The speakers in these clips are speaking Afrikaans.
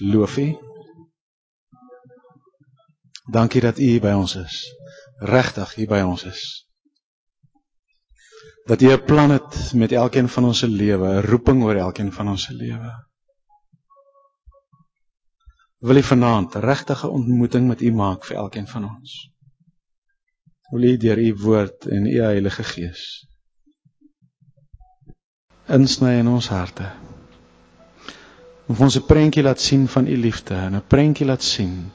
Loof U. Dankie dat U by ons is. Regtig hier by ons is. Dat U 'n plan het met elkeen van ons se lewe, 'n roeping oor elkeen van ons se lewe. Wil U vanaand regtige ontmoeting met U maak vir elkeen van ons. Wil U deur U woord en U Heilige Gees insny in ons harte. Om ons 'n prentjie laat sien van U liefde en 'n prentjie laat sien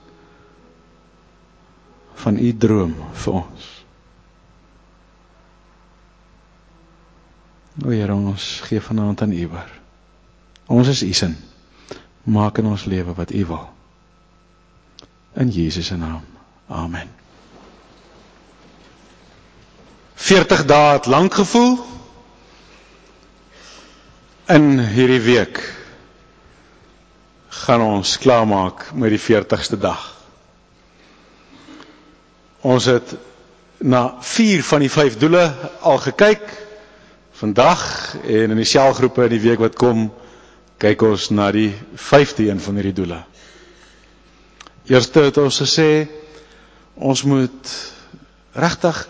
van u droom vir ons. O Here, ons gee vanaand aan U oor. Ons is U se. Maak in ons lewe wat U wil. In Jesus se naam. Amen. 40 dae het lank gevoel. In hierdie week gaan ons klaarmaak met die 40ste dag. Ons het na 4 van die 5 doele al gekyk. Vandag en in die selgroepe in die week wat kom, kyk ons na die 5de een van hierdie doele. Eerste het ons gesê ons moet regtig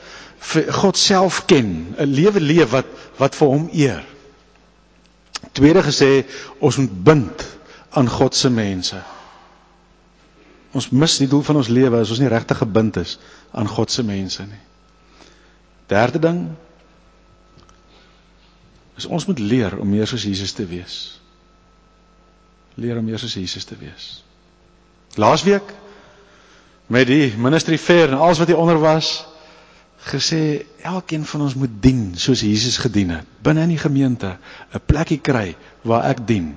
God self ken, 'n lewe leef wat wat vir hom eer. Tweede gesê ons moet bind aan God se mense. Ons mis die doel van ons lewe as ons nie regtig gebind is aan God se mense nie. Derde ding is ons moet leer om meer soos Jesus te wees. Leer om meer soos Jesus te wees. Laasweek met die ministry fair en alles wat hier onder was gesê elkeen van ons moet dien soos Jesus gedien het binne in die gemeente 'n plekkie kry waar ek dien.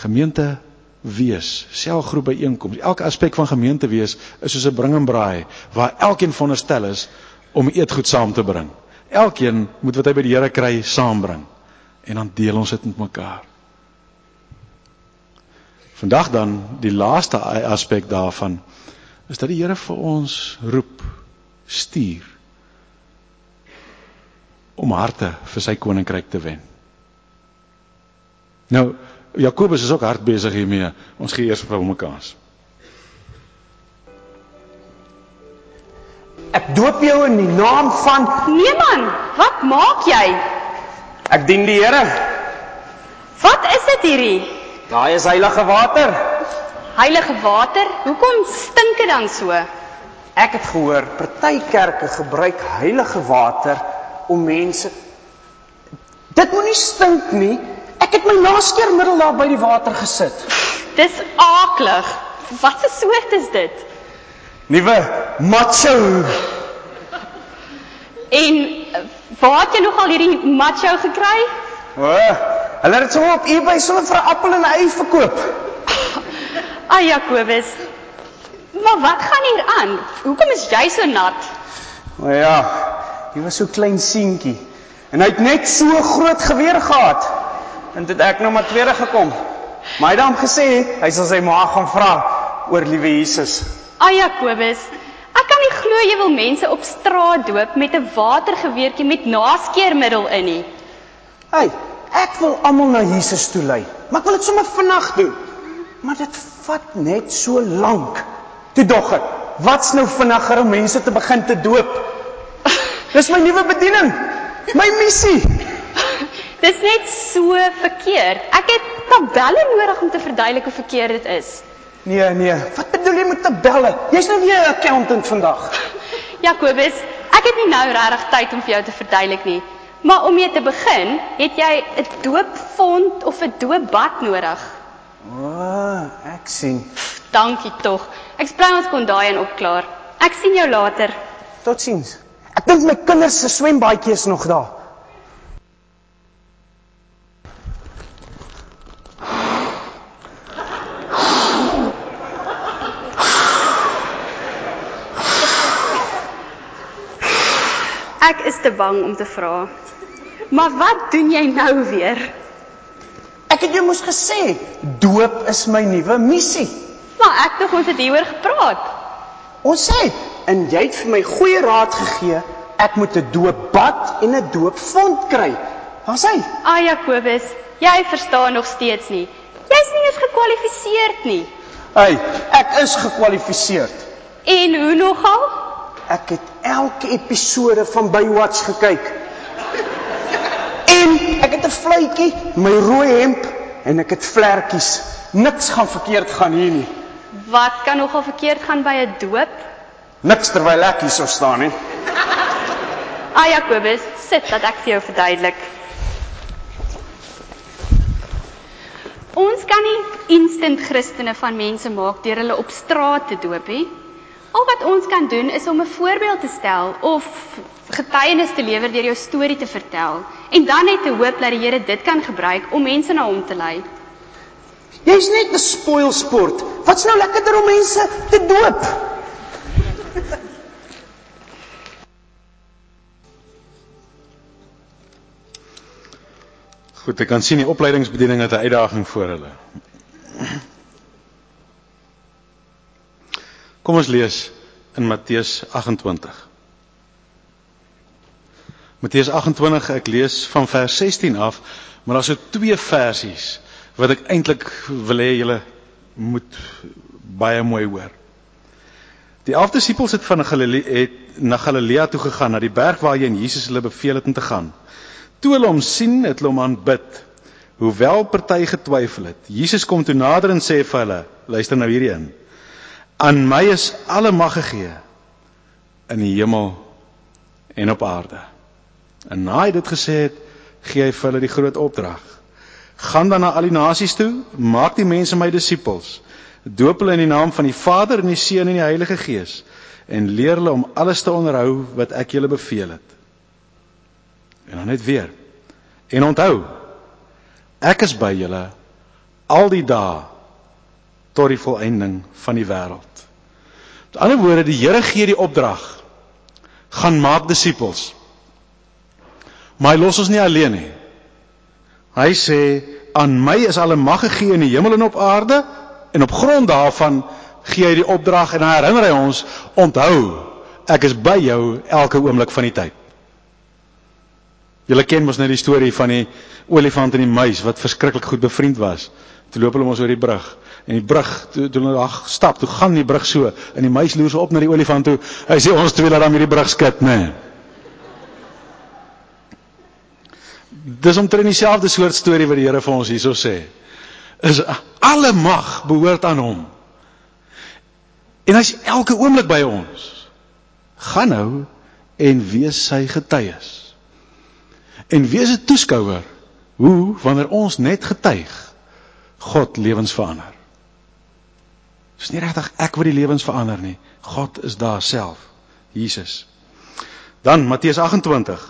Gemeente wees, selgroep byeenkoms, elke aspek van gemeente wees is soos 'n bring en braai waar elkeen veronderstel is om eetgoed saam te bring. Elkeen moet wat hy by die Here kry saambring en dan deel ons dit met mekaar. Vandag dan die laaste aspek daarvan is dat die Here vir ons roep, stuur om harte vir sy koninkryk te wen. Nou Jakobus is ook hard besig hiermee. Ons gee eers vir hom 'n kans. Ek doop jou in die naam van Nee man, wat maak jy? Ek dien die Here. Wat is dit hierdie? Daai is heilige water. Heilige water? Hoekom stink dit dan so? Ek het gehoor party kerke gebruik heilige water om mense Dit moenie stink nie. Ek het my naskeermiddel daar by die water gesit. Dis aaklig. Wat 'n soort is dit? Nuwe macho. En waar het jy nogal hierdie macho gekry? O, hulle het dit sommer op eBay sommer vir 'n appel en 'n ei verkoop. Ag Jakobus. Maar wat gaan hier aan? Hoekom is jy so nat? O ja, hy was so klein seentjie en hy het net so groot geweer gehad. En dit ek nou maar tweede gekom. Maar hy het hom gesê hy sal sy ma gaan vra oor liewe Jesus. Ag Jakobus, ek kan nie glo jy wil mense op straat doop met 'n watergeweertjie met naskeermiddel in nie. Hey, ek wil almal na Jesus toe lei, maar ek wil dit sommer vinnig doen. Maar dit vat net so lank. Toe dogter, wat's nou vinniger om mense te begin te doop? Dis my nuwe bediening. My missie. Dis net so verkeerd. Ek het tabelle nodig om te verduidelik hoe verkeerd dit is. Nee, nee. Wat bedoel jy met tabelle? Jy's nou nie 'n accountant vandag. Jakobus, ek het nie nou regtig tyd om vir jou te verduidelik nie. Maar om mee te begin, het jy 'n doopfond of 'n doopbad nodig. O, oh, ek sien. Dankie tog. Ek sprei ons kon daai en opklaar. Ek sien jou later. Totsiens. Ek dink my kinders se swembaadjie is nog daar. Ek is te bang om te vra. Maar wat doen jy nou weer? Ek het jou mos gesê, doop is my nuwe missie. Maar ek nog ons het hieroor gepraat. Ons sê, en jy het vir my goeie raad gegee, ek moet 'n doopbad en 'n doopfond kry. Waar's hy? Ah Jakobus, jy verstaan nog steeds nie. Jy's nie eens gekwalifiseerd nie. Hey, ek is gekwalifiseerd. En hoe nogal? Ek het elke episode van Baywatch gekyk. En ek het 'n fluitjie, my rooi hemp en ek het vlekkies. Niks gaan verkeerd gaan hier nie. Wat kan nogal verkeerd gaan by 'n doop? Niks terwyl ek hier sou staan nie. Ah Jakobus, sit dat ek vir jou verduidelik. Ons kan nie instant Christene van mense maak deur hulle op straat te doop nie. Al wat ons kan doen is om 'n voorbeeld te stel of getuienis te lewer deur jou storie te vertel en dan net te hoop dat die Here dit kan gebruik om mense na hom te lei. Jy's net 'n spoilsport. Wat's nou lekkerder om mense te doop? Goed, ek kan sien die opleidingsbediening het 'n uitdaging voor hulle. Kom ons lees in Matteus 28. Matteus 28, ek lees van vers 16 af, maar daar's so twee versies wat ek eintlik wil hê julle moet baie mooi hoor. Die 11 disippels het van Galilea het na Galilea toe gegaan, na die berg waarheen Jesus hulle beveel het om te gaan. Toe hulle hom sien, het hulle hom aanbid. Hoewel party getwyfel het. Jesus kom toe nader en sê vir hulle, luister nou hierdie in. Aan my is alle mag gegee in die hemel en op aarde. En na hy dit gesê het, gee hy vir hulle die groot opdrag. Gaan dan na al die nasies toe, maak die mense my disippels. Doop hulle in die naam van die Vader en die Seun en die Heilige Gees en leer hulle om alles te onderhou wat ek julle beveel het. En dan net weer. En onthou, ek is by julle al die dae tot die volëinding van die wêreld. Met ander woorde, die Here gee die opdrag: gaan maak disippels. Maar hy los ons nie alleen nie. Hy sê aan my is alle mag gegee in die hemel en op aarde en op grond daarvan gee hy die opdrag en hy herinner hy ons onthou ek is by jou elke oomblik van die tyd. Julle ken mos net die storie van die olifant en die muis wat verskriklik goed bevriend was. Toe loop hulle mos oor die brug en die brug toe toe hulle daar stap, toe gaan die brug so en die muis loer so op na die olifant toe. Hy sê ons twee laat dan met die brug skit, nê. Nee. Dis omtrent dieselfde soort storie wat die Here vir ons hierso sê. Is alle mag behoort aan hom. En hy's elke oomblik by ons. Gaan nou en wees sy getuies. En wees 'n toeskouer hoe wanneer ons net getuig God lewens verander. Dis nie regtig ek wat die lewens verander nie. God is daar self. Jesus. Dan Matteus 28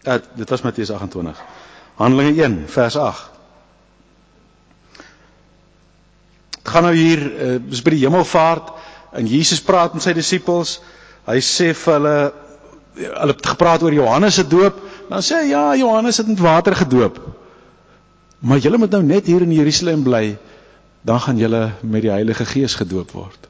Ja, dit was Matteus 28. Handelinge 1 vers 8. Dit gaan nou hier uh, is by die hemelvaart en Jesus praat met sy disippels. Hy sê vir hulle hulle het gepraat oor Johannes se doop. Dan sê hy ja, Johannes het met water gedoop. Maar julle moet nou net hier in Jerusalem bly, dan gaan julle met die Heilige Gees gedoop word.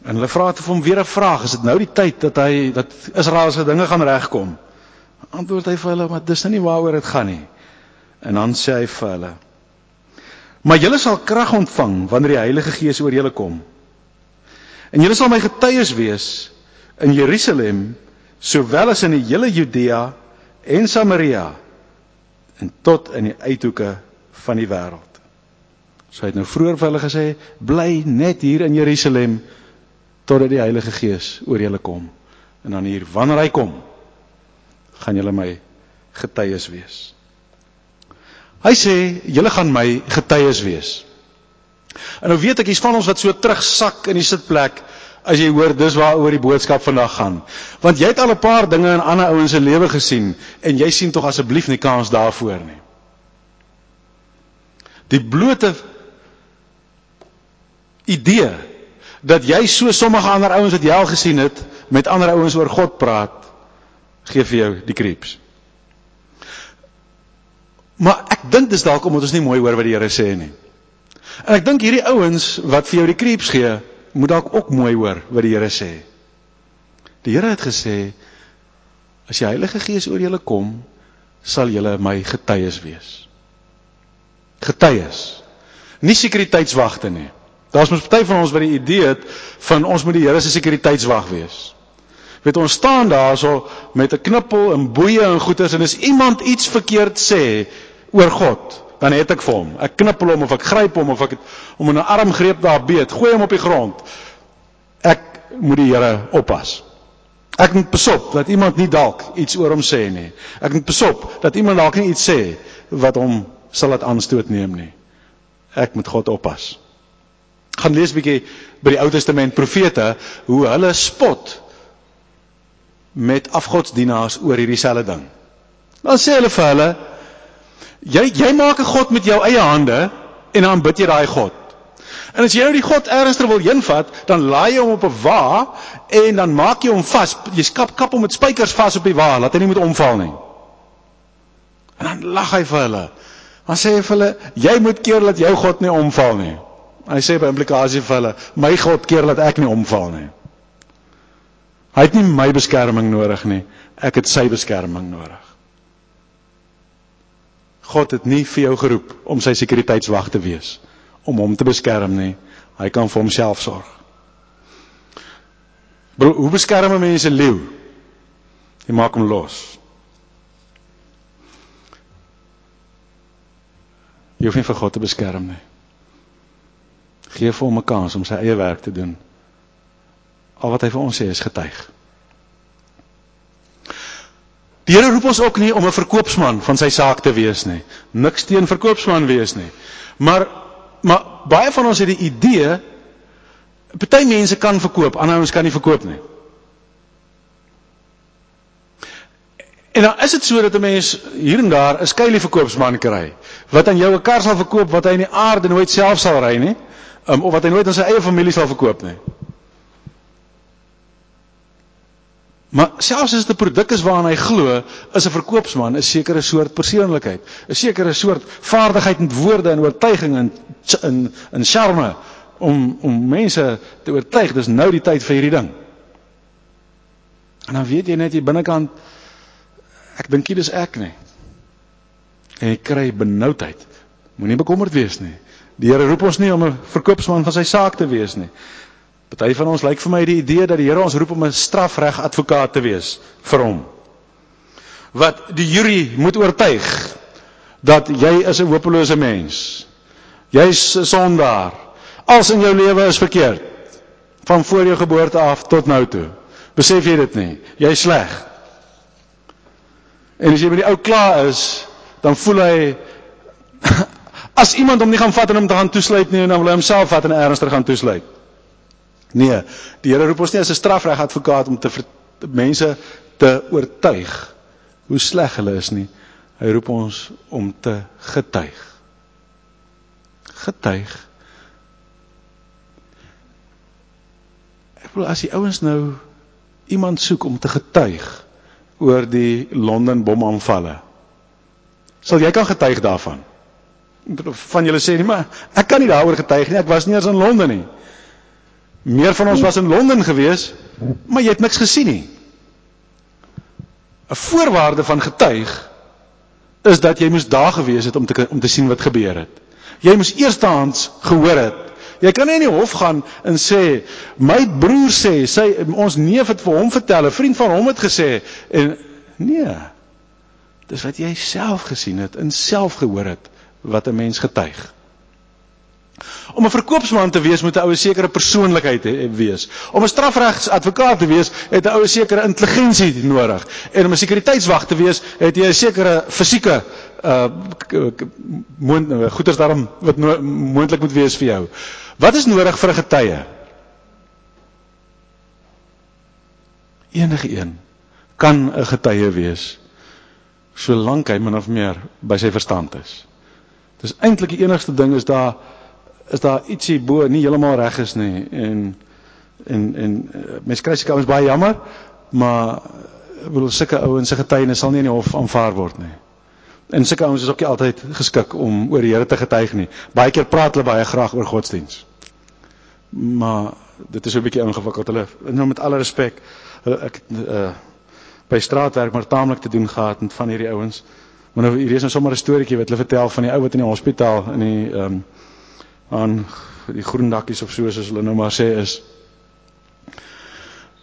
En hulle vra toe vir hom weer 'n vraag, is dit nou die tyd dat hy dat Israel se dinge gaan regkom? Antwoord hy vir hulle, maar dis nou nie waaroor dit gaan nie. En dan sê hy vir hulle: Maar julle sal krag ontvang wanneer die Heilige Gees oor julle kom. En julle sal my getuies wees in Jerusalem, sowel as in die hele Judea en Samaria en tot in die uithoeke van die wêreld. So hy het nou vroeër vir hulle gesê, bly net hier in Jerusalem totdat die Heilige Gees oor julle kom. En dan hier wanneer hy kom, gaan julle my getuies wees. Hy sê julle gaan my getuies wees. En nou weet ek hier's van ons wat so terugsak in die sitplek as jy hoor dis waaroor die boodskap vandag gaan. Want jy het al 'n paar dinge in ander ouens se lewe gesien en jy sien tog asseblief nie kans daarvoor nie. Die blote idee dat jy so sommige ander ouens wat jy al gesien het met ander ouens oor God praat gee vir jou die creeps. Maar ek dink dis dalk omdat ons nie mooi hoor wat die Here sê nie. En ek dink hierdie ouens wat vir jou die creeps gee, moet dalk ook mooi hoor wat die Here sê. Die Here het gesê as die Heilige Gees oor julle kom, sal julle my getuies wees. Getuies. Nie sekuriteitswagte nie. Daar's mos party van ons wat die idee het van ons moet die Here se sekuriteitswag wees. Weet ons staan daarso met 'n knippel en boeye en goeders en as iemand iets verkeerd sê oor God, dan het ek vir hom. Ek knippel hom of ek gryp hom of ek hom in 'n armgreep daar beet, gooi hom op die grond. Ek moet die Here oppas. Ek moet besop dat iemand nie dalk iets oor hom sê nie. Ek moet besop dat iemand dalk nie iets sê wat hom sal laat aanstoot neem nie. Ek moet God oppas. Gaan lees 'n bietjie by die Ou Testament profete hoe hulle spot met afgodsdienaars oor hierdie selfde ding. Dan sê hulle vir hulle jy jy maak 'n god met jou eie hande en dan bid jy daai god. En as jy nou die god ernstig wil heenvat, dan laai jy hom op 'n wa en dan maak jy hom vas. Jy skap kap hom met spykers vas op die wa, laat hy nie moet omval nie. En dan lag hy vir hulle. Dan sê hy vir hulle, jy moet keer dat jou god nie omval nie. Hy sê by implikasie vir hulle, my god keer dat ek nie omval nie. Hy het nie my beskerming nodig nie, ek het sy beskerming nodig. God het nie vir jou geroep om sy sekuriteitswag te wees om hom te beskerm nie. Hy kan vir homself sorg. Bro, hoe beskerm mense 'n leeu? Jy maak hom los. Jy hoef nie vir God te beskerm nie. Geef vir hom 'n kans om sy eie werk te doen. Al wat hy vir ons sê is getuig. Die Here roep ons ook nie om 'n verkoopsman van sy saak te wees nie. Niks teen verkoopsman wees nie. Maar maar baie van ons het die idee party mense kan verkoop, ander ouens kan nie verkoop nie. En dan is dit so dat 'n mens hier en daar 'n skuilie verkoopsman kry wat aan jou 'n kar sal verkoop wat hy in die aarde nooit self sal ry nie, um, of wat hy nooit aan sy eie familie sal verkoop nie. Maar selfs as dit 'n produk is waaraan hy glo, is 'n verkoopsman 'n sekere soort persoonlikheid, 'n sekere soort vaardigheid met woorde en oortuiging en in in charme om om mense te oortuig. Dis nou die tyd vir hierdie ding. En dan weet jy net hier binnekant ek dink dit is ek nie. En jy kry benoudheid. Moenie bekommerd wees nie. Die Here roep ons nie om 'n verkoopsman van sy saak te wees nie. Party van ons lyk vir my die idee dat die Here ons roep om 'n strafreg advokaat te wees vir hom. Wat die jury moet oortuig dat jy is 'n hopelose mens. Jy's 'n sondaar. Alles in jou lewe is verkeerd. Van voor jou geboorte af tot nou toe. Besef jy dit nie? Jy's sleg. En as jy met die ou klaar is, dan voel hy as iemand hom nie gaan vat en hom te gaan toesluit nie, dan wil hy homself vat en ernstig gaan toesluit. Nee, die Here roep ons nie as 'n strafregadvokaat om te mense te oortuig hoe sleg hulle is nie. Hy roep ons om te getuig. Getuig. Ek wil as die ouens nou iemand soek om te getuig oor die Londen bomaanvalle. Sal jy kan getuig daarvan? Van julle sê nie, maar ek kan nie daaroor getuig nie. Ek was nie eens in Londen nie. Meer van ons was in Londen gewees, maar jy het niks gesien nie. 'n Voorwaarde van getuig is dat jy moes daar gewees het om te om te sien wat gebeur het. Jy moes eerstehands gehoor het. Jy kan nie in die hof gaan en sê my broer sê, sy ons neef het vir hom vertel, 'n vriend van hom het gesê en nee. Dis wat jy self gesien het en self gehoor het wat 'n mens getuig. Om 'n verkoopsman te wees moet 'n ou 'n sekere persoonlikheid wees. Om 'n strafregsadvokaat te wees, het 'n ou 'n sekere intelligensie nodig. En om 'n sekuriteitswag te wees, het jy 'n sekere fisieke uh goeders daarom wat no moontlik moet wees vir jou. Wat is nodig vir 'n getuie? Enige een kan 'n getuie wees solank hy min of meer by sy verstand is. Dis eintlik die enigste ding is daar is daar ietsie bo nie heeltemal reg is nie en en en eh, mense kry seker ouens baie jammer, maar ek bedoel sulke ouens se getuienis sal nie in die hof aanvaar word nie. En sulke ouens is ook nie altyd geskik om oor die Here te getuig nie. Baie keer praat hulle baie graag oor godsdiens. Maar dit is 'n bietjie ingewikkeld. Hulle nou met alle respek, ek uh by straatwerk maar taamlik te doen gehad met van hierdie ouens. Maar nou hier is nou sommer 'n storieetjie wat hulle vertel van die ou wat in die hospitaal in die ehm um, aan die groen dakkies of so soos hulle nou maar sê is.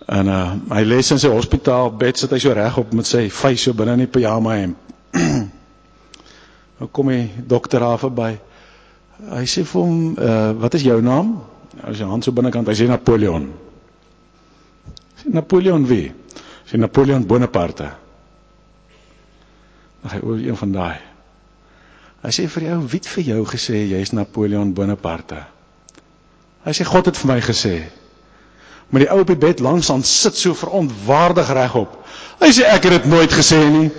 En uh hy lê in sy hospitaal bed sit hy so reg op met sy vuis so binne in die pyjama hemp. nou kom die dokter daar verby. Hy sê vir hom, uh, "Wat is jou naam?" As jy hand so binnekant, hy sê Napoleon. Sê Napoleon wie? Sê Napoleon Bonaparte. Dan hy oor een van daai. Hy sê vir jou, "Wie het vir jou gesê jy's Napoleon Bonaparte?" Hy sê God het vir my gesê. Maar die ou op die bed langs aan sit so verontwaardig regop. Hy sê ek het dit nooit gesê nie.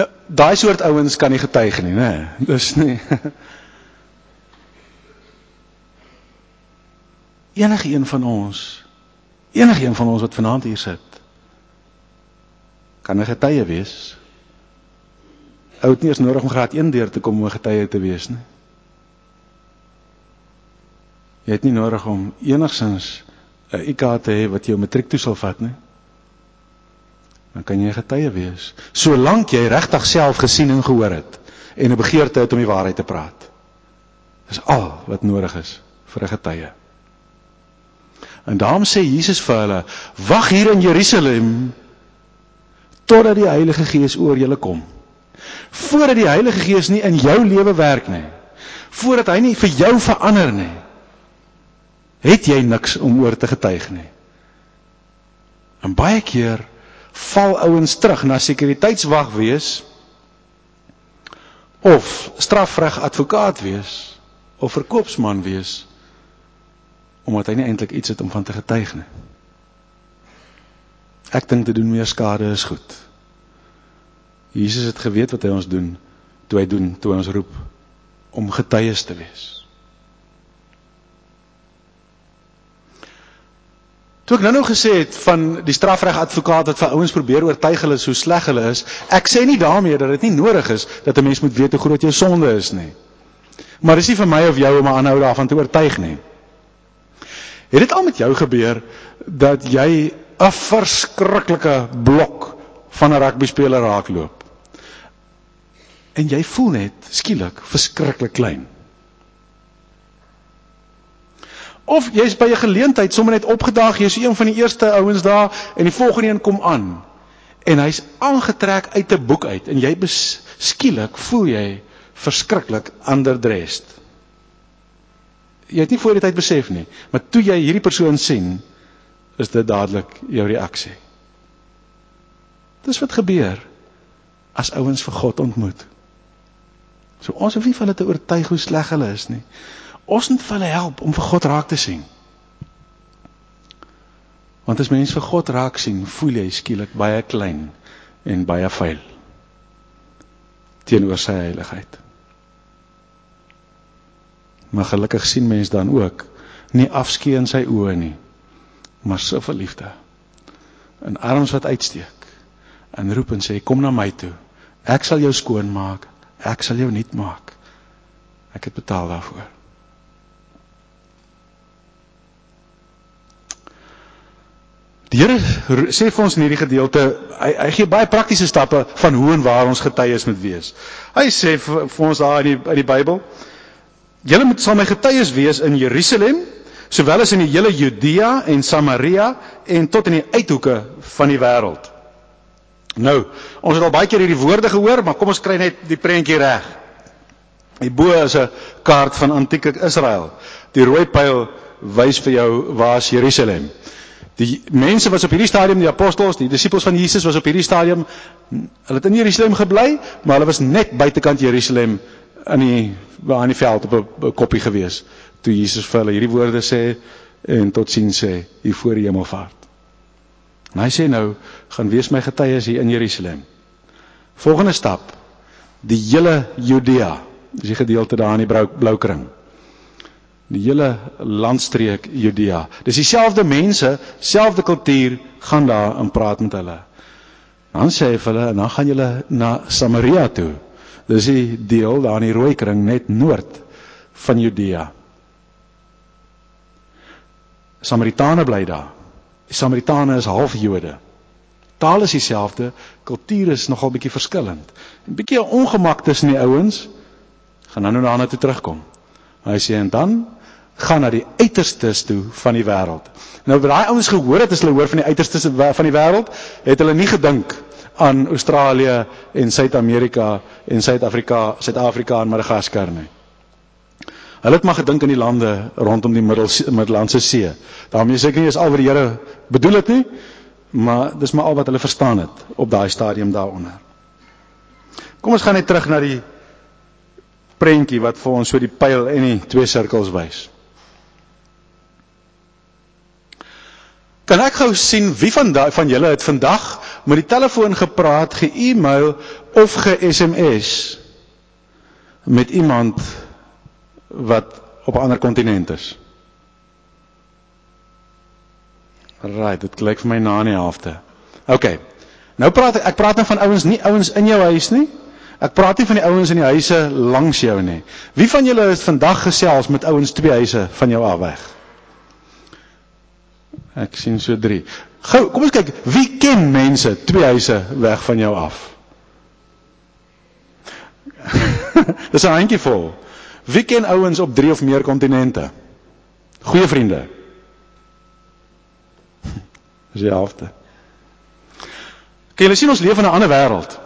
Nou, daai soort ouens kan nie getuig nie, né? Dis nie. Enige een van ons, enige een van ons wat vanaand hier sit, kan 'n getuie wees. Ou het nie eens nodig om graad 1 deur te kom om 'n getuie te wees nie. Jy het nie nodig om enigsins 'n IK te hê wat jou matriek toe sal vat nie dan kan jy 'n getuie wees. Solank jy regtig self gesien en gehoor het en 'n begeerte het om die waarheid te praat. Dis al wat nodig is vir 'n getuie. En daarom sê Jesus vir hulle: "Wag hier in Jerusalem totdat die Heilige Gees oor julle kom." Voordat die Heilige Gees nie in jou lewe werk nie, voordat hy nie vir jou verander nie, het jy niks om oor te getuig nie. En baie keer val ouens terug na sekuriteitswag wees of strafreg advokaat wees of verkoopsman wees omdat hy nie eintlik iets het om van te getuig nie. Ek dink te doen meer skade is goed. Jesus het geweet wat hy ons doen toe hy doen toe ons roep om getuies te wees. Toe ek nou-nou gesê het van die strafregadvokaat wat vir ouens probeer oortuig hulle so sleg hulle is, ek sê nie daarmee dat dit nie nodig is dat 'n mens moet weet hoe groot jou sonde is nie. Maar dis nie vir my of jou om aanhou daarvan te oortuig nie. Het dit al met jou gebeur dat jy 'n verskriklike blok van 'n rugbyspeler raakloop? En jy voel net skielik verskriklik klein. Of jy's by 'n geleentheid sommer net opgedaag, jy's een van die eerste ouens daar en die volgende een kom aan. En hy's aangetrek uit 'n boek uit en jy skielik voel jy verskriklik underdressed. Jy het nie voor die tyd besef nie, maar toe jy hierdie persoon sien, is dit dadelik jou reaksie. Dis wat gebeur as ouens vir God ontmoet. So ons hoef nie van hulle te oortuig hoe sleg hulle is nie. Ons moet vir hulle help om vir God raak te sien. Want as mens vir God raak sien, voel jy skielik baie klein en baie vuil teenoor sy heiligheid. Maar gelukkig sien mens dan ook nie afskeid in sy oë nie, maar soveel liefde. In arms wat uitsteek en roep en sê kom na my toe. Ek sal jou skoon maak. Ek sal jou nuut maak. Ek het betaal daarvoor. Die Here sê vir ons in hierdie gedeelte, hy, hy gee baie praktiese stappe van hoe en waar ons getuies moet wees. Hy sê vir, vir ons daar in die in die Bybel, julle moet sal my getuies wees in Jerusalem, sowel as in die hele Judea en Samaria en tot in die uithoeke van die wêreld. Nou, ons het al baie keer hierdie woorde gehoor, maar kom ons kry net die prentjie reg. Hierbo is 'n kaart van antieke Israel. Die rooi pyl wys vir jou waar is Jerusalem. Die mense was op hierdie stadium die apostels, die disippels van Jesus was op hierdie stadium hulle het in Jerusalem gebly, maar hulle was net buitekant Jerusalem in die aan die veld op 'n koppie gewees toe Jesus vir hulle hierdie woorde sê en totsiens sê hier voor die hemelvaart. En hy sê nou, gaan wees my getuies hier in Jerusalem. Volgende stap, die hele Judea, dis die gedeelte daar in die blou, kring die hele landstreek Judea. Dis dieselfde mense, selfde kultuur gaan daar en praat met hulle. Dan sê hy vir hulle, dan gaan julle na Samaria toe. Dis die deel daar in die rooi kring net noord van Judea. Samaritane bly daar. Die Samaritane is half Jode. Taal is dieselfde, kultuur is nogal bietjie verskillend. 'n Bietjie ongemak tussen die ouens. Gaan nou nou daarna toe terugkom. Hy sê en dan gaan na die uiterstes toe van die wêreld. Nou wat daai ouens gehoor het as hulle hoor van die uiterstes van die wêreld, het hulle nie gedink aan Australië en Suid-Amerika en Suid-Afrika, Suid-Afrika en Madagaskar nie. Hulle het maar gedink aan die lande rondom die Middellandse See. daarmee seker nie is al wat die Here bedoel het nie, maar dis maar al wat hulle verstaan het op daai stadium daaronder. Kom ons gaan net terug na die prentjie wat vir ons so die pyl en die twee sirkels wys. Kan ek gou sien wie van daai van julle het vandag met die telefoon gepraat, ge-e-mail of ge-SMS met iemand wat op 'n ander kontinent is. Right, dit klink vir my na in die helfte. OK. Nou praat ek ek praat nou van ouens, nie ouens in jou huis nie. Ek praat nie van die ouens in die huise langs jou nie. Wie van julle het vandag gesels met ouens twee huise van jou af weg? Ek sien so 3. Gou, kom ons kyk, wie ken mense twee huise weg van jou af? Dis 'n handjievol. Wie ken ouens op 3 of meer kontinente? Goeie vriende. Dis die helfte. Kyk, julle sien ons leef in 'n ander wêreld.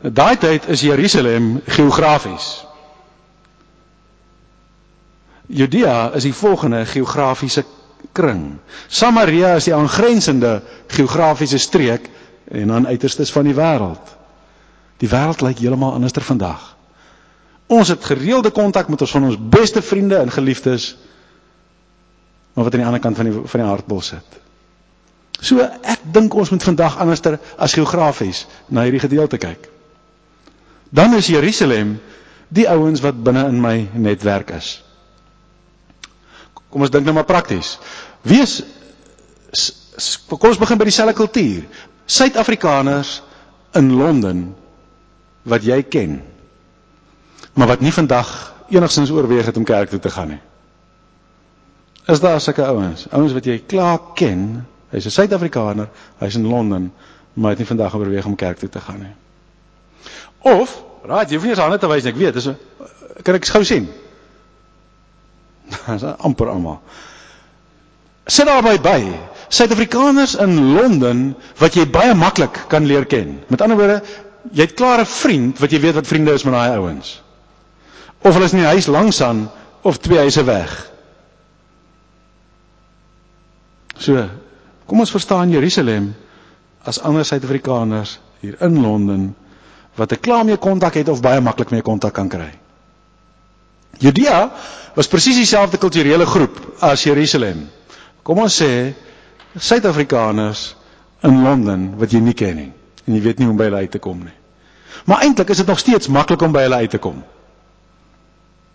Daai tyd is Jerusalem geografies. Judea is die volgende geografiese kring. Samaria is die aangrensende geografiese streek en dan uiterstes van die wêreld. Die wêreld lyk heeltemal anders ter vandag. Ons het gereelde kontak met ons van ons beste vriende en geliefdes maar wat aan die ander kant van die van die hartbol sit. So ek dink ons moet vandag anderster as geografies na hierdie gedeelte kyk. Dan is Jerusalem die ouens wat binne in my netwerk is. Kom ons dink nou maar prakties. Wie is kom ons begin by dieselfde kultuur. Suid-Afrikaners in Londen wat jy ken maar wat nie vandag enigstens oorweeg het om kerk toe te gaan nie. Is daar sulke ouens, ouens wat jy klaar ken, hy's 'n Suid-Afrikaner, hy's in Londen, maar het nie vandag oorweeg om kerk toe te gaan nie. Of, raai, jy hoef nie eens aan te wys nie, ek weet, dis kan ek gou sien. Dis amper almal. Sit daarby by. Suid-Afrikaners in Londen wat jy baie maklik kan leer ken. Met ander woorde, jy het klaar 'n vriend wat jy weet wat vriende is met daai ouens of hulle is in die huis langs aan of twee huise weg. So, kom ons verstaan Jerusalem as ander Suid-Afrikaners hier in Londen wat 'n klaar mee kontak het of baie maklik mee kontak kan kry. Judea was presies dieselfde kulturele groep as Jerusalem. Kom ons sê Suid-Afrikaners in Londen wat jy nie ken nie en jy weet nie hoe om by hulle uit te kom nie. Maar eintlik is dit nog steeds maklik om by hulle uit te kom.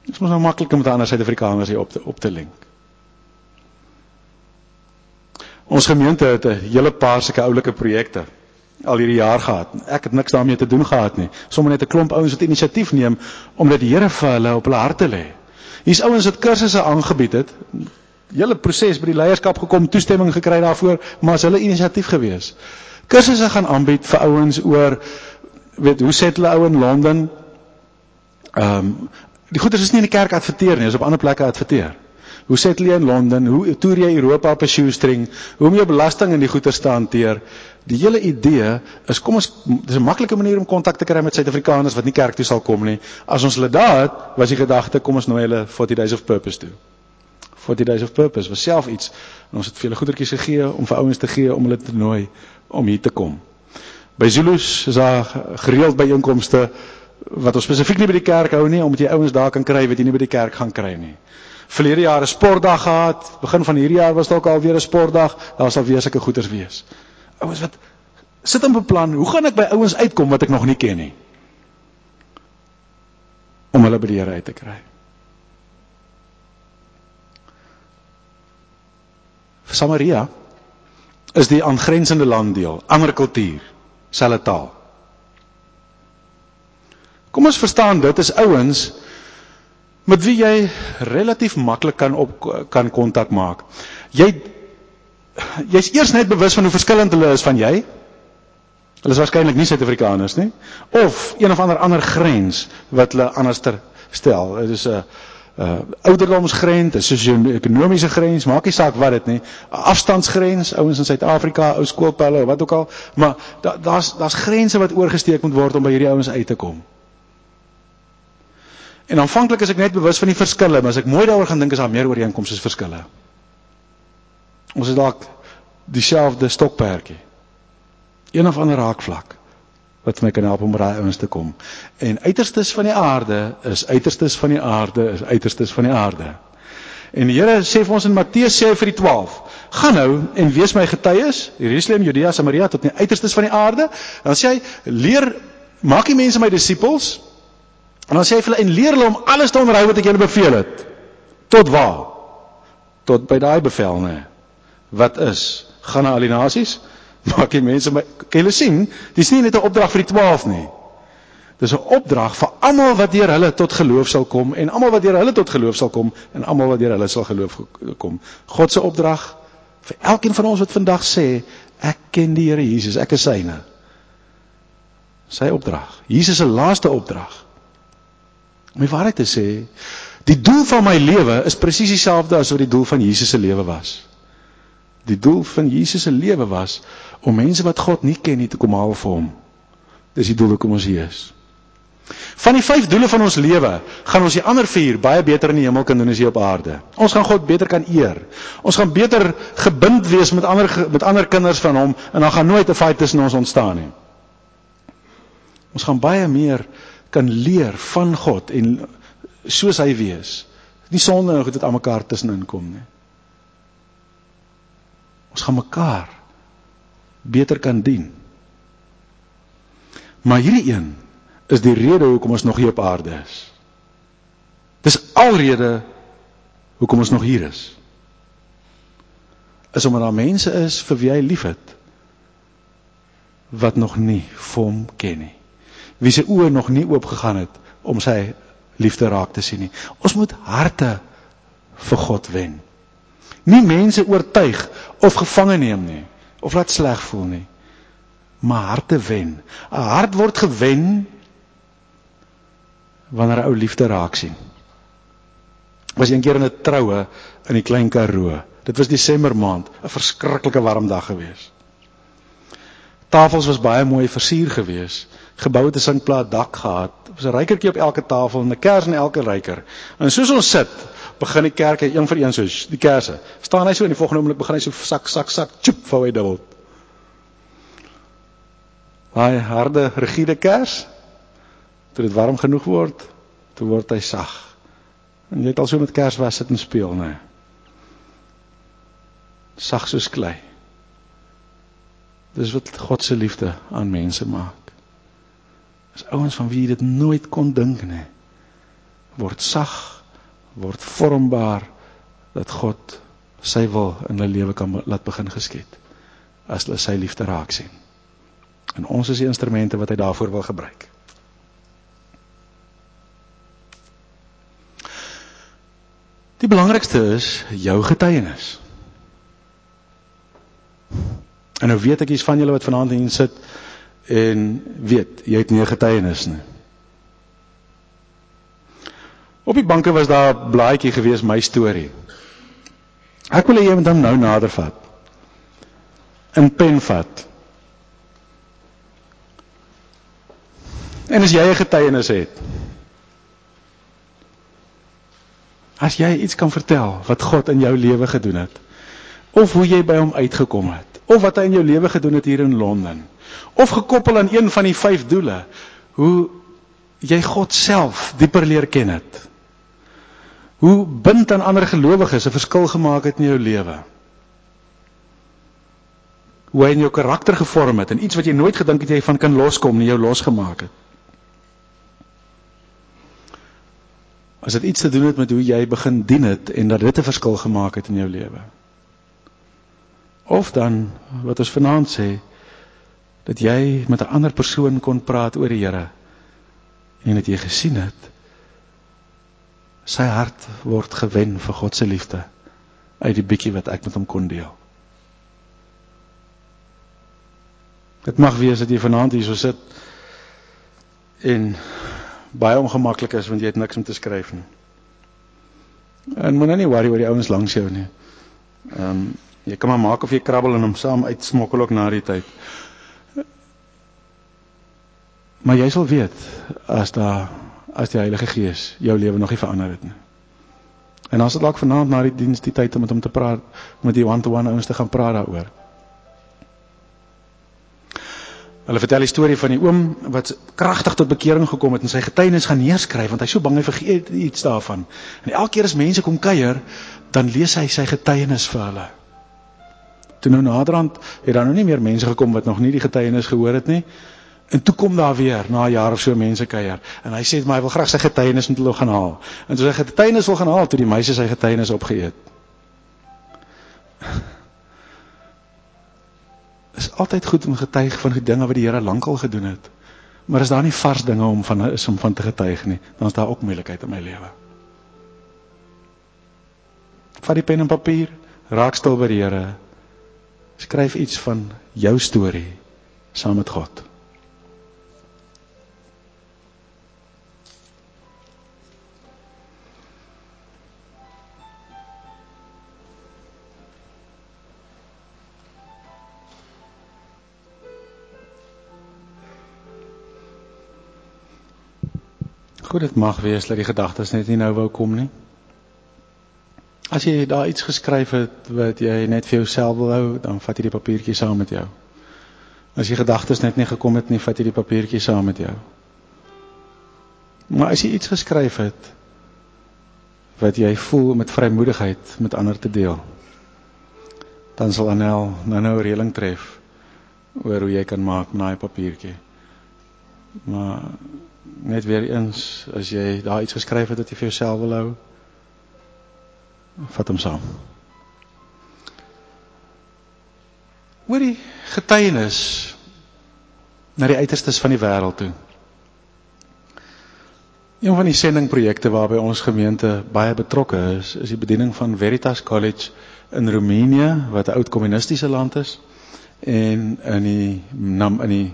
Dit is mos nou maklik om met ander Suid-Afrikaners hier op te op te link. Ons gemeente het 'n hele paar sulke oulike projekte al hierdie jaar gehad. Ek het niks daarmee te doen gehad nie. Sommige net 'n klomp ouens wat inisiatief neem omdat die Here vir hulle op hulle harte lê. Hier's ouens wat kursusse aangebied het. Hele proses by die leierskap gekom, toestemming gekry daarvoor, maar as hulle inisiatief gewees. Kursusse gaan aanbied vir ouens oor weet hoe set hulle ou in Londen? Ehm um, Die goeders is nie in die kerk adverteer nie, is op ander plekke adverteer. Hoe settle jy in Londen? Hoe toer jy Europa op 'n shoestring? Hoe om jou belasting in die goeder te hanteer? Die hele idee is kom ons dis 'n maklike manier om kontak te kry met Suid-Afrikaners wat nie kerk toe sal kom nie. As ons hulle daar het, was die gedagte kom ons nooi hulle 40 days of purpose toe. 40 days of purpose was self iets en ons het vir hulle goedertjies gegee om vir ouens te gee om hulle te nooi om hier te kom. By Zulus is daar gereeld byeenkomste wat ons spesifiek nie by die kerk hou nie omdat jy ouens daar kan kry wat jy nie by die kerk gaan kry nie. Verlede jaar 'n sportdag gehad, begin van hierdie jaar was dalk al weer 'n sportdag, daar sal weer sulke goeders wees. Ouens wat sit en beplan, hoe gaan ek by ouens uitkom wat ek nog nie ken nie? Om hulle by die Here uit te kry. Samaria is die aangrensende landdeel, ander kultuur, selfe taal. Kom ons verstaan dit is ouens met wie jy relatief maklik kan op kan kontak maak. Jy jy's eers net bewus van hoe verskillend hulle is van jy. Hulle is waarskynlik nie Suid-Afrikaners nie of een of ander ander grens wat hulle anderster stel. Dit is 'n uh ouderdomsgrens, 'n sosio-ekonomiese grens, maak nie saak wat dit nie. 'n Afstandsgrens, ouens in Suid-Afrika, ou skoolpelle of wat ook al, maar daar's daar's grense wat oorgesteek moet word om by hierdie ouens uit te kom. En aanvanklik is ek net bewus van die verskille, maar as ek mooi daaroor gaan dink is daar meer ooreenkomste as verskille. Ons het dalk dieselfde stokperdjie. Een of ander raakvlak wat my kan help om by daai ouens te kom. En uiterstes van die aarde is uiterstes van die aarde is uiterstes van die aarde. En die Here sê vir ons in Matteus sê vir die 12: "Gaan nou en wees my getuies, Jerusalem, Judea, Samaria tot die uiterstes van die aarde." Dan sê hy: "Leer maak die mense my disippels." En dan sê hy vir hulle en leer hulle om alles te onderhou wat ek julle beveel het. Tot waar? Tot by daai bevel, nee. Wat is? Gaan na al die nasies? maak die mense my kan julle sien, dis nie net 'n opdrag vir die 12 nie. Dis 'n opdrag vir almal wat deur hulle tot geloof sal kom en almal wat deur hulle tot geloof sal kom en almal wat deur hulle sal geloof kom. God se opdrag vir elkeen van ons wat vandag sê ek ken die Here Jesus, ek is syne. Sy opdrag. Jesus se laaste opdrag. Om die waarheid te sê, die doel van my lewe is presies dieselfde as wat die doel van Jesus se lewe was. Die doel van Jesus se lewe was om mense wat God nie ken nie te kom haal vir hom. Dis die doel hoekom ons hier is. Van die vyf doele van ons lewe, gaan ons die ander vier baie beter in die hemel kan doen as hier op aarde. Ons gaan God beter kan eer. Ons gaan beter gebind wees met ander met ander kinders van hom en dan gaan nooit 'n fight tussen ons ontstaan nie. Ons gaan baie meer kan leer van God en soos hy wees. Nie sonde en goed wat aan mekaar tussenin kom nie. Ons gaan mekaar beter kan dien. Maar hierdie een is die rede hoekom ons nog hier op aarde is. Dis alrede hoekom ons nog hier is. Is omdat daar mense is vir wie hy liefhet wat nog nie vir hom ken nie. Wie se oë nog nie oop gegaan het om sy liefde raak te sien nie. Ons moet harte vir God wen. Nie mense oortuig of gevange neem nie of laat sleg voel nie. Maar harte wen. 'n Hart word gewen wanneer 'n ou liefde raak sien. Was een keer in 'n troue in die Klein Karoo. Dit was Desember maand, 'n verskriklike warm dag gewees. Tafels was baie mooi versier gewees. Gebou het 'n sinkplaat dak gehad. Was 'n rykertjie op elke tafel en 'n kers in elke ryker. En soos ons sit, begin die kerk een vir een so die kersse. Staan hy so in die volgende oomblik begin hy so sak sak sak chop vou hy dubbel. Hy harde rigiede kers. Toe dit warm genoeg word, toe word hy sag. En jy het al so met kers was sit en speel, né? Sag soos klei. Dis wat God se liefde aan mense maak. As ouens van wie jy dit nooit kon dink nie, word sag word vormbaar dat God sy wil in hulle lewe kan laat begin geskied as hulle sy liefde raak sien. En ons is die instrumente wat hy daarvoor wil gebruik. Die belangrikste is jou getuienis. En nou weet ek jy's van julle wat vanaand hier sit en weet jy het nie 'n getuienis nie. Op die banke was daar 'n blaadjie gewees my storie. Ek wil hê jy moet hom nou nader vat. In pen vat. En as jy 'n getuienis het. As jy iets kan vertel wat God in jou lewe gedoen het of hoe jy by hom uitgekom het of wat hy in jou lewe gedoen het hier in Londen of gekoppel aan een van die vyf doele hoe jy God self dieper leer ken het hoe bind aan ander gelowiges 'n verskil gemaak het in jou lewe. Hoe hy in jou karakter gevorm het en iets wat jy nooit gedink het jy van kan loskom nie jou losgemaak het. As dit iets te doen het met hoe jy begin dien het en dat dit 'n verskil gemaak het in jou lewe. Of dan wat ons vanaand sê dat jy met 'n ander persoon kon praat oor die Here en dat jy gesien het Sy hart word gewen vir God se liefde uit die bietjie wat ek met hom kon deel. Dit mag wees dat jy vanaand hier so sit en baie ongemaklik is want jy het niks om te skryf nie. En moenie nie worry oor die ouens langs jou nie. Ehm um, jy kan maar maak of jy krabbel en hom saam uitsmokkel ook na die tyd. Maar jy sal weet as daar as die Heilige Gees jou lewe nog nie verander het nie. En as dit dalk vanaand na die diens die tyd om met hom te praat, met die one-to-one ouens te gaan praat daaroor. Hulle vertel die storie van die oom wat kragtig tot bekering gekom het en sy getuienis gaan neerskryf want hy's so bang hy vergeet iets daarvan. En elke keer as mense kom kuier, dan lees hy sy getuienis vir hulle. Toe nou naderhand het daar nou nie meer mense gekom wat nog nie die getuienis gehoor het nie. En toe kom daar weer na 'n jaar of so mense kuier en hy sê maar hy wil graag sy getuienis met hulle gaan haal. En toe sy getuienis wil gaan haal, toe die meisie sy getuienis opgeëet. is altyd goed om getuig van die dinge wat die Here lankal gedoen het. Maar as daar nie vars dinge om van is om van te getuig nie, dan is daar ook moeilikheid in my lewe. Vat die pen en papier, raak stil by die Here. Skryf iets van jou storie saam met God. Goed, dit mag wees dat die gedagtes net nie nou wou kom nie. As jy daar iets geskryf het wat jy net vir jouself wil hou, dan vat jy die papiertjie saam met jou. As jy gedagtes net nie gekom het nie, vat jy die papiertjie saam met jou. Maar as jy iets geskryf het wat jy voel met vrymoedigheid met ander te deel, dan sal Anel nou nou 'n reëling tref oor hoe jy kan maak met daai papiertjie. Maar net weer eens as jy daar iets geskryf het wat jy vir jouself wil hou vat hom saam. Oor die getuienis na die uiterstes van die wêreld toe. Een van die sendingprojekte waarby ons gemeente baie betrokke is is die bediening van Veritas College in Roemenië wat 'n oud kommunistiese land is en in die in die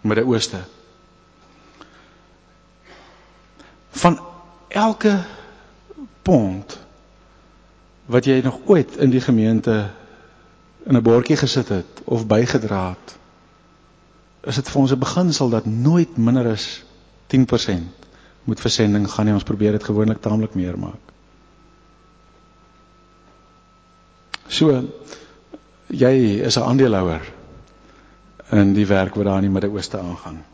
Midde-Ooste. Van elke pond wat jy nog ooit in die gemeente in 'n bordjie gesit het of bygedra het is dit vir ons 'n beginsel dat nooit minder as 10% moet versending gaan nie. Ons probeer dit gewoonlik taamlik meer maak. So jy is 'n aandeelhouer in die werk wat daar in die Midde-Ooste aangaan.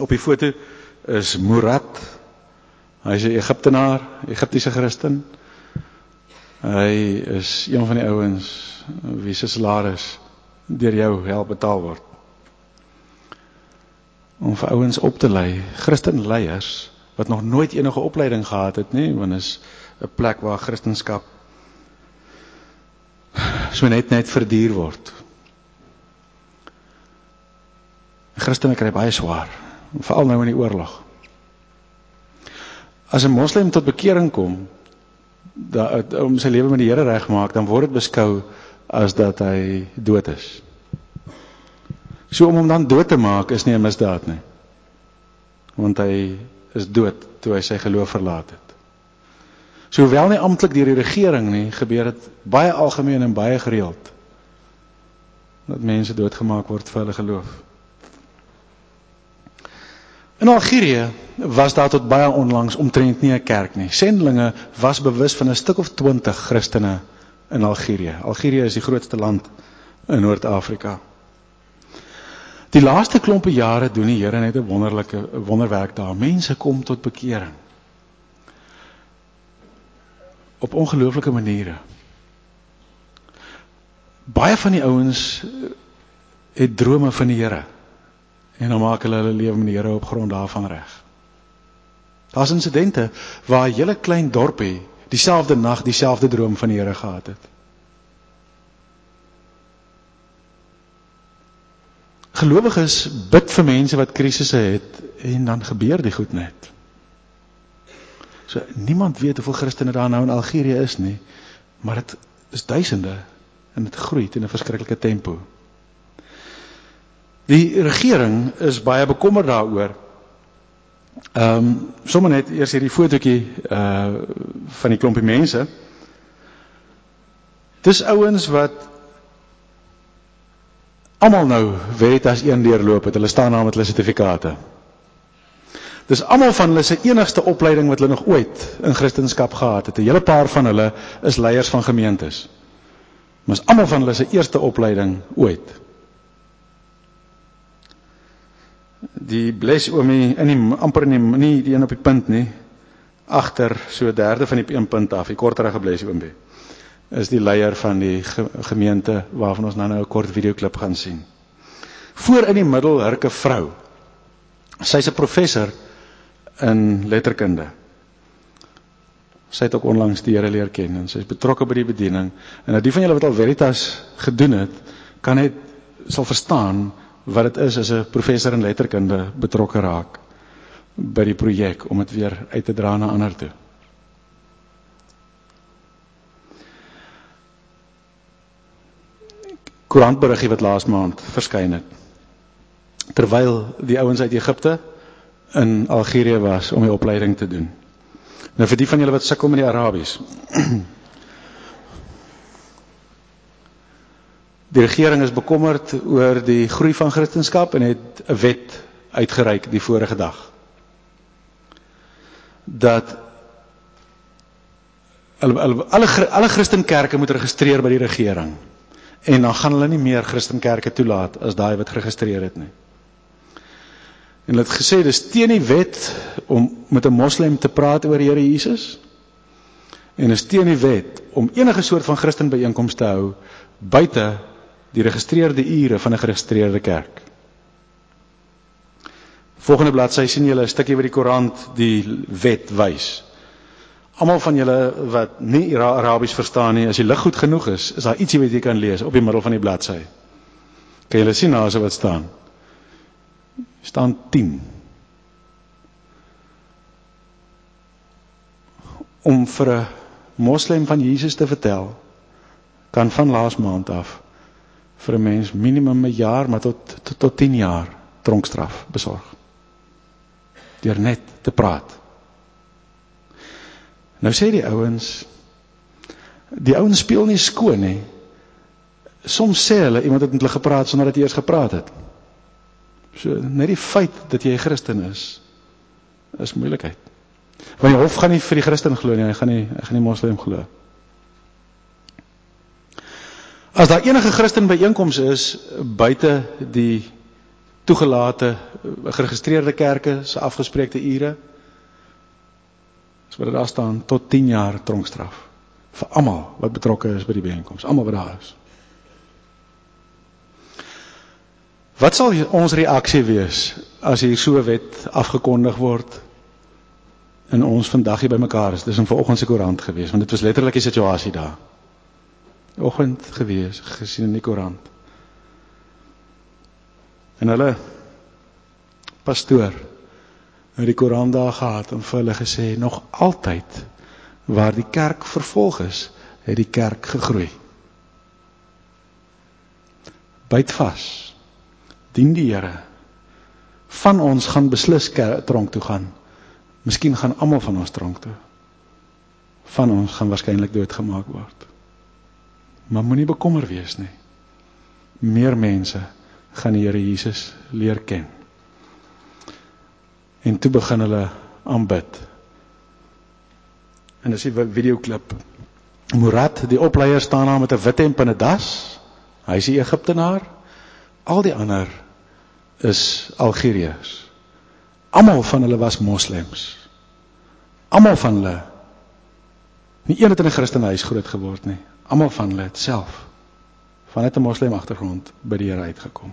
Op die foto is Murad Hy is 'n Egiptenaar, Egiptiese Christen. Hy is een van die ouens wie se salaris deur jou help betaal word. Om vir ouens op te lei, Christen leiers wat nog nooit enige opleiding gehad het nie, want is 'n plek waar Christendom so net net verduur word. Christene kry baie swaar, veral nou in die oorlog. As 'n moslim tot bekering kom, dat om sy lewe met die Here regmaak, dan word dit beskou as dat hy dood is. So om hom dan dood te maak is nie 'n misdaad nie. Want hy is dood toe hy sy geloof verlaat het. So hoewel nie amptelik deur die regering nie, gebeur dit baie algemeen en baie gereeld dat mense doodgemaak word vir hulle geloof. In Algerië was daar tot baie onlangs omtrent nie 'n kerk nie. Sendlinge was bewus van 'n stuk of 20 Christene in Algerië. Algerië is die grootste land in Noord-Afrika. Die laaste klompe jare doen die Here net 'n wonderlike wonderwerk daar. Mense kom tot bekering. Op ongelooflike maniere. Baie van die ouens het drome van die Here. En dan maak hulle hulle lewe met die Here op grond daarvan reg. Daar's insidente waar 'n hele klein dorpie dieselfde nag dieselfde droom van die Here gehad het. Gelowiges bid vir mense wat krisisse het en dan gebeur die goed net. So niemand weet hoeveel Christene daar nou in Algerië is nie, maar dit is duisende en dit groei teen 'n verskriklike tempo. Die regering is baie bekommerd daaroor. Ehm um, sommer net eers hierdie fotootjie uh van die klompie mense. Dis ouens wat almal nou Veritas 1 deurloop het. Hulle staan daar met hulle sertifikate. Dis almal van hulle se enigste opleiding wat hulle nog ooit in Christendom gehad het. 'n Hele paar van hulle is leiers van gemeentes. Maar is almal van hulle se eerste opleiding ooit. Die bles oomie in die amper in die nie die een op die punt nie. Agter so derde van die een punt af, die kortere gebles oomie is die leier van die gemeente waarvan ons nou nou 'n kort videoklip gaan sien. Voor in die middel hurke vrou. Sy's 'n professor in letterkunde. Sy het ook onlangs die Here leer ken en sy is betrokke by die bediening. En nou die van julle wat al Veritas gedoen het, kan net sal verstaan wat dit is as 'n professor in letterkunde betrokke raak by die projek om dit weer uit te dra na ander toe. Koerantberiggie wat laas maand verskyn het. Terwyl die ouens uit Egipte in Algerië was om die opleiding te doen. Nou vir die van julle wat sukkel met die Arabies. Die regering is bekommerd oor die groei van Christendom en het 'n wet uitgereik die vorige dag. Dat alle alle alle, alle Christenkerke moet registreer by die regering. En dan gaan hulle nie meer Christenkerke toelaat as daai wat geregistreer het nie. En hulle het gesê dis teen die wet om met 'n moslim te praat oor die Here Jesus. En is teen die wet om enige soort van Christen byeenkomste te hou buite die geregistreerde ure van 'n geregistreerde kerk. Volgende bladsy sien julle 'n stukkie wat die koerant die wet wys. Almal van julle wat nie Arabies verstaan nie, as die lig goed genoeg is, is daar ietsie wat jy kan lees op die middel van die bladsy. Kan julle sien is wat staan? staan 10 om vir 'n moslem van Jesus te vertel kan van laas maand af vir 'n mens minimum 'n jaar maar tot tot, tot 10 jaar tronkstraf besorg deur net te praat nou sê die ouens die ouens speel nie skoon nie soms sê hulle iemand het met hulle gepraat sonder dat hy eers gepraat het So net die feit dat jy 'n Christen is is moeilikheid. Want die hof gaan nie vir die Christen glo nie, hy gaan nie hy gaan nie moslim glo. As daar enige Christen byeenkoms is buite die toegelate geregistreerde kerke se afgespreekte ure so wat daar staan tot 10 jaar tronkstraf vir almal wat betrokke is by die byeenkoms, almal wat daar is. Wat sal ons reaksie wees as hier so 'n wet afgekondig word en ons vandag hier bymekaar is? Dis in vanoggend se koerant gewees, want dit was letterlik die situasie daar. Oggend gewees, gesien in die koerant. En hulle pastoor het die koerant daar gehad en vir hulle gesê nog altyd waar die kerk vervolg is, het die kerk gegroei. Byt vas dien die Here. Van ons gaan beslis tronk toe gaan. Miskien gaan almal van ons tronk toe. Van ons gaan waarskynlik doodgemaak word. Maar moenie bekommer wees nie. Meer mense gaan die Here Jesus leer ken. En toe begin hulle aanbid. En dis 'n videoklip. Murad, die opleier staan daar met 'n wit hemp en 'n das. Hy's 'n Egiptenaar. Al die ander is Algeriërs. Almal van hulle was moslems. Almal van hulle nie een het in 'n Christenhuis groot geword nie. Almal van hulle het self vanuit 'n moslem agtergrond by die Here uitgekom.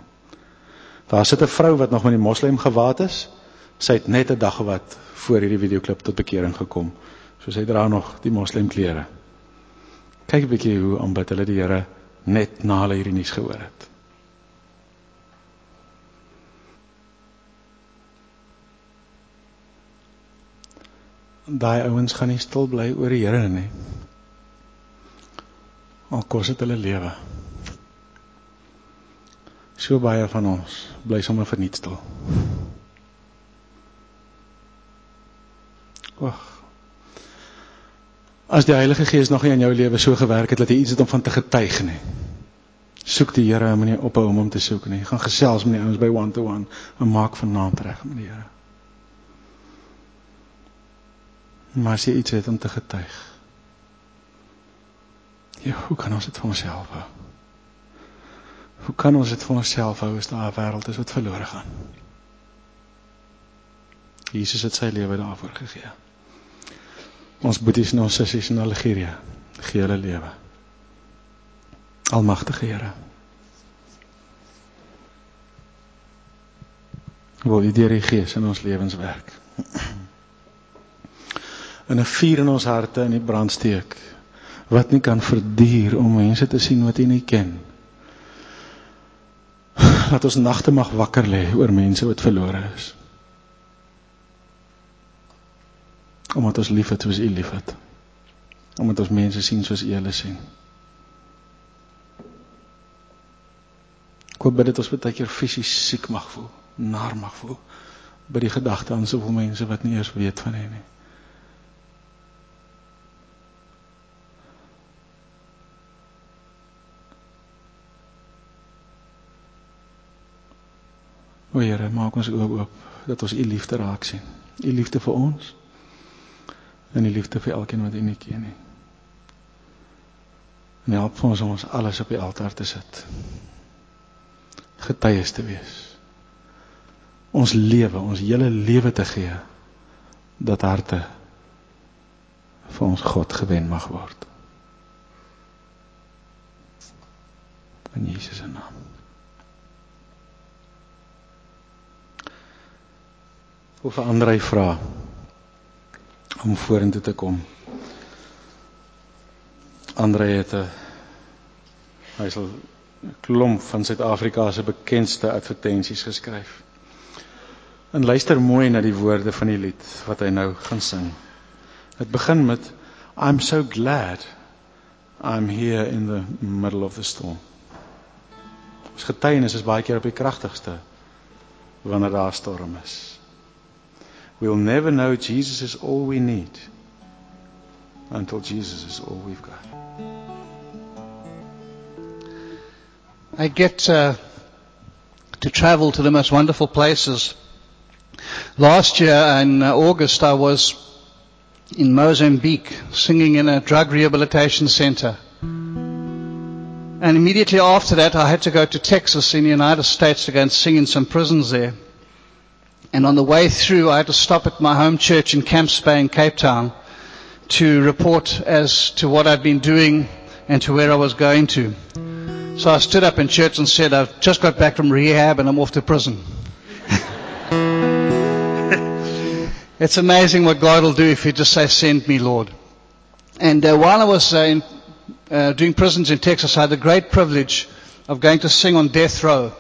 Daar sit 'n vrou wat nog met die moslem gewaad is. Sy het net 'n dag wat voor hierdie videoklip tot bekering gekom. So sy dra nog die moslem klere. Kyk 'n bietjie hoe aanbid hulle die Here net na hulle hierdie nuus gehoor het. daai ouens gaan nie stil bly oor die Here nie. Al kos dit hulle lewe. So baie van ons bly sommer verniet stil. Wag. As die Heilige Gees nog nie in jou lewe so gewerk het dat jy iets het om van te getuig nie. Soek die Here, moenie ophou om hom te soek nie. Gaan gesels met die ouens by one to one en maak vanaand reg met die Here. Maar as jy iets het om te getuig. Ja, hoe kan ons dit vir onsself hou? Hoe kan ons dit vir onsself hou as daar 'n wêreld is wat verlore gaan? Jesus het sy lewe daarvoor gegee. Ons boeties en ons sissies in Algerië gee hulle lewe. Almagtige Here. Wil U deur die Gees in ons lewens werk. In 'n vuur in ons harte in die brand steek wat nie kan verduur om mense te sien wat U nie ken. Laat ons nagte mag wakker lê oor mense wat verlore is. Omdat ons liefhet soos U liefhet. Omdat ons mense sien soos U hulle sien. Ek hoop dit ons baie keer fisies siek mag voel, naar mag voel by die gedagte aan soveel mense wat nie eers weet van U nie. O Here, maak ons oop oop dat ons U liefde raak sien. U liefde vir ons en U liefde vir elkeen wat U nie ken nie. En help ons om ons alles op die altaar te sit. Getuies te wees. Ons lewe, ons hele lewe te gee dat harte vir ons God gewen mag word. In Jesus se naam. Hoe verander hy vra om vorentoe te kom? Andre het 'n hy sal klomp van Suid-Afrika se bekendste advertensies geskryf. En luister mooi na die woorde van die lied wat hy nou gaan sing. Dit begin met I'm so glad I'm here in the middle of the storm. Ons getuienis is baie keer op die kragtigste wanneer daar storm is. We'll never know Jesus is all we need until Jesus is all we've got. I get uh, to travel to the most wonderful places. Last year in uh, August, I was in Mozambique singing in a drug rehabilitation center. And immediately after that, I had to go to Texas in the United States to go and sing in some prisons there. And on the way through, I had to stop at my home church in Camps Bay in Cape Town to report as to what I'd been doing and to where I was going to. So I stood up in church and said, I've just got back from rehab and I'm off to prison. it's amazing what God will do if you just say, Send me, Lord. And uh, while I was uh, in, uh, doing prisons in Texas, I had the great privilege of going to sing on death row.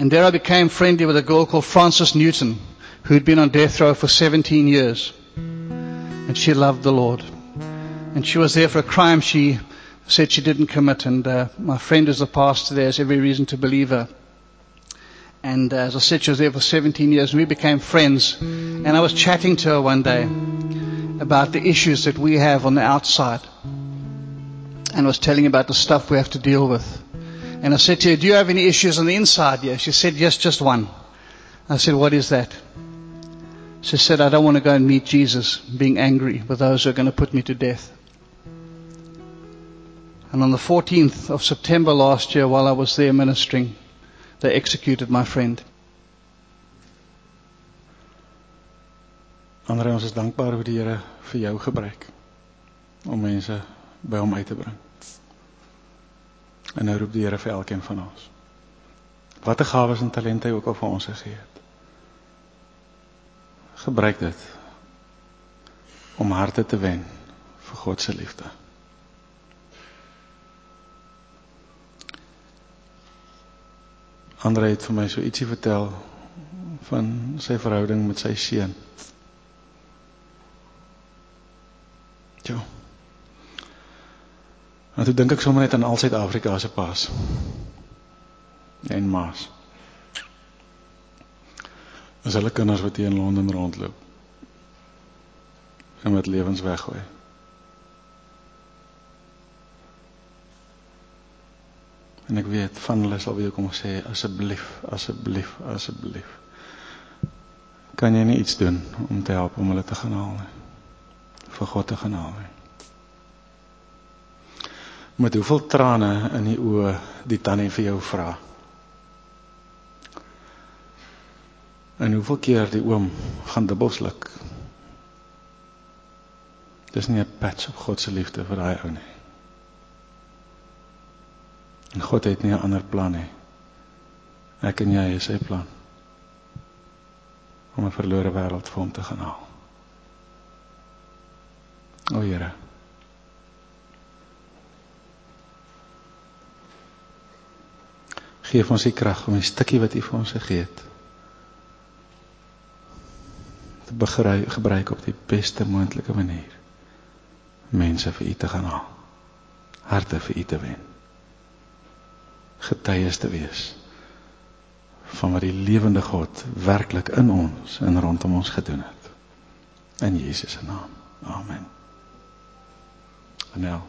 And there I became friendly with a girl called Frances Newton, who'd been on death row for 17 years. And she loved the Lord. And she was there for a crime she said she didn't commit. And uh, my friend who's a pastor there has every reason to believe her. And uh, as I said, she was there for 17 years, and we became friends. And I was chatting to her one day about the issues that we have on the outside. And was telling about the stuff we have to deal with. And I said to her, Do you have any issues on the inside? Yeah. She said, Yes, just one. I said, What is that? She said, I don't want to go and meet Jesus being angry with those who are going to put me to death. And on the 14th of September last year, while I was there ministering, they executed my friend. Andre ons is dankbaar hoe die Here vir jou gebruik om mense by hom uit te bring. En nou roep die Here vir elkeen van ons. Watter gawes en talente hy ook al vir ons gegee het. Gebruik dit om harte te wen vir God se liefde. Andre het vir my so ietsie vertel van sy verhouding met sy seun. En toe dink ek sommer net aan al Suid-Afrika se paas. En maas. As hulle kinders wat hier in Londen rondloop. En met lewens weggooi. En ek weet van hulle sal weer kom sê asseblief, asseblief, asseblief. Kan jy nie iets doen om te help om hulle te gaan haal nie? Vir God te gaan haal nie. Met hoeveel trane in die oë die tannie vir jou vra. En hoeveel keer die oom gaan dubbelsluk. Dis nie 'n patch op God se liefde vir daai ou nie. En God het nie 'n ander plan nie. Ek en jy is sy plan. Om 'n verlore wêreld vir hom te gaan haal. O Here. Geef ons die krag om die stukkie wat U vir ons gegee het te begryp gebruik op die beste moontlike manier. Mense vir U te gaan haal. Harte vir U te wen getuies te wees van wat die lewende God werklik in ons en rondom ons gedoen het. In Jesus se naam. Amen. Anel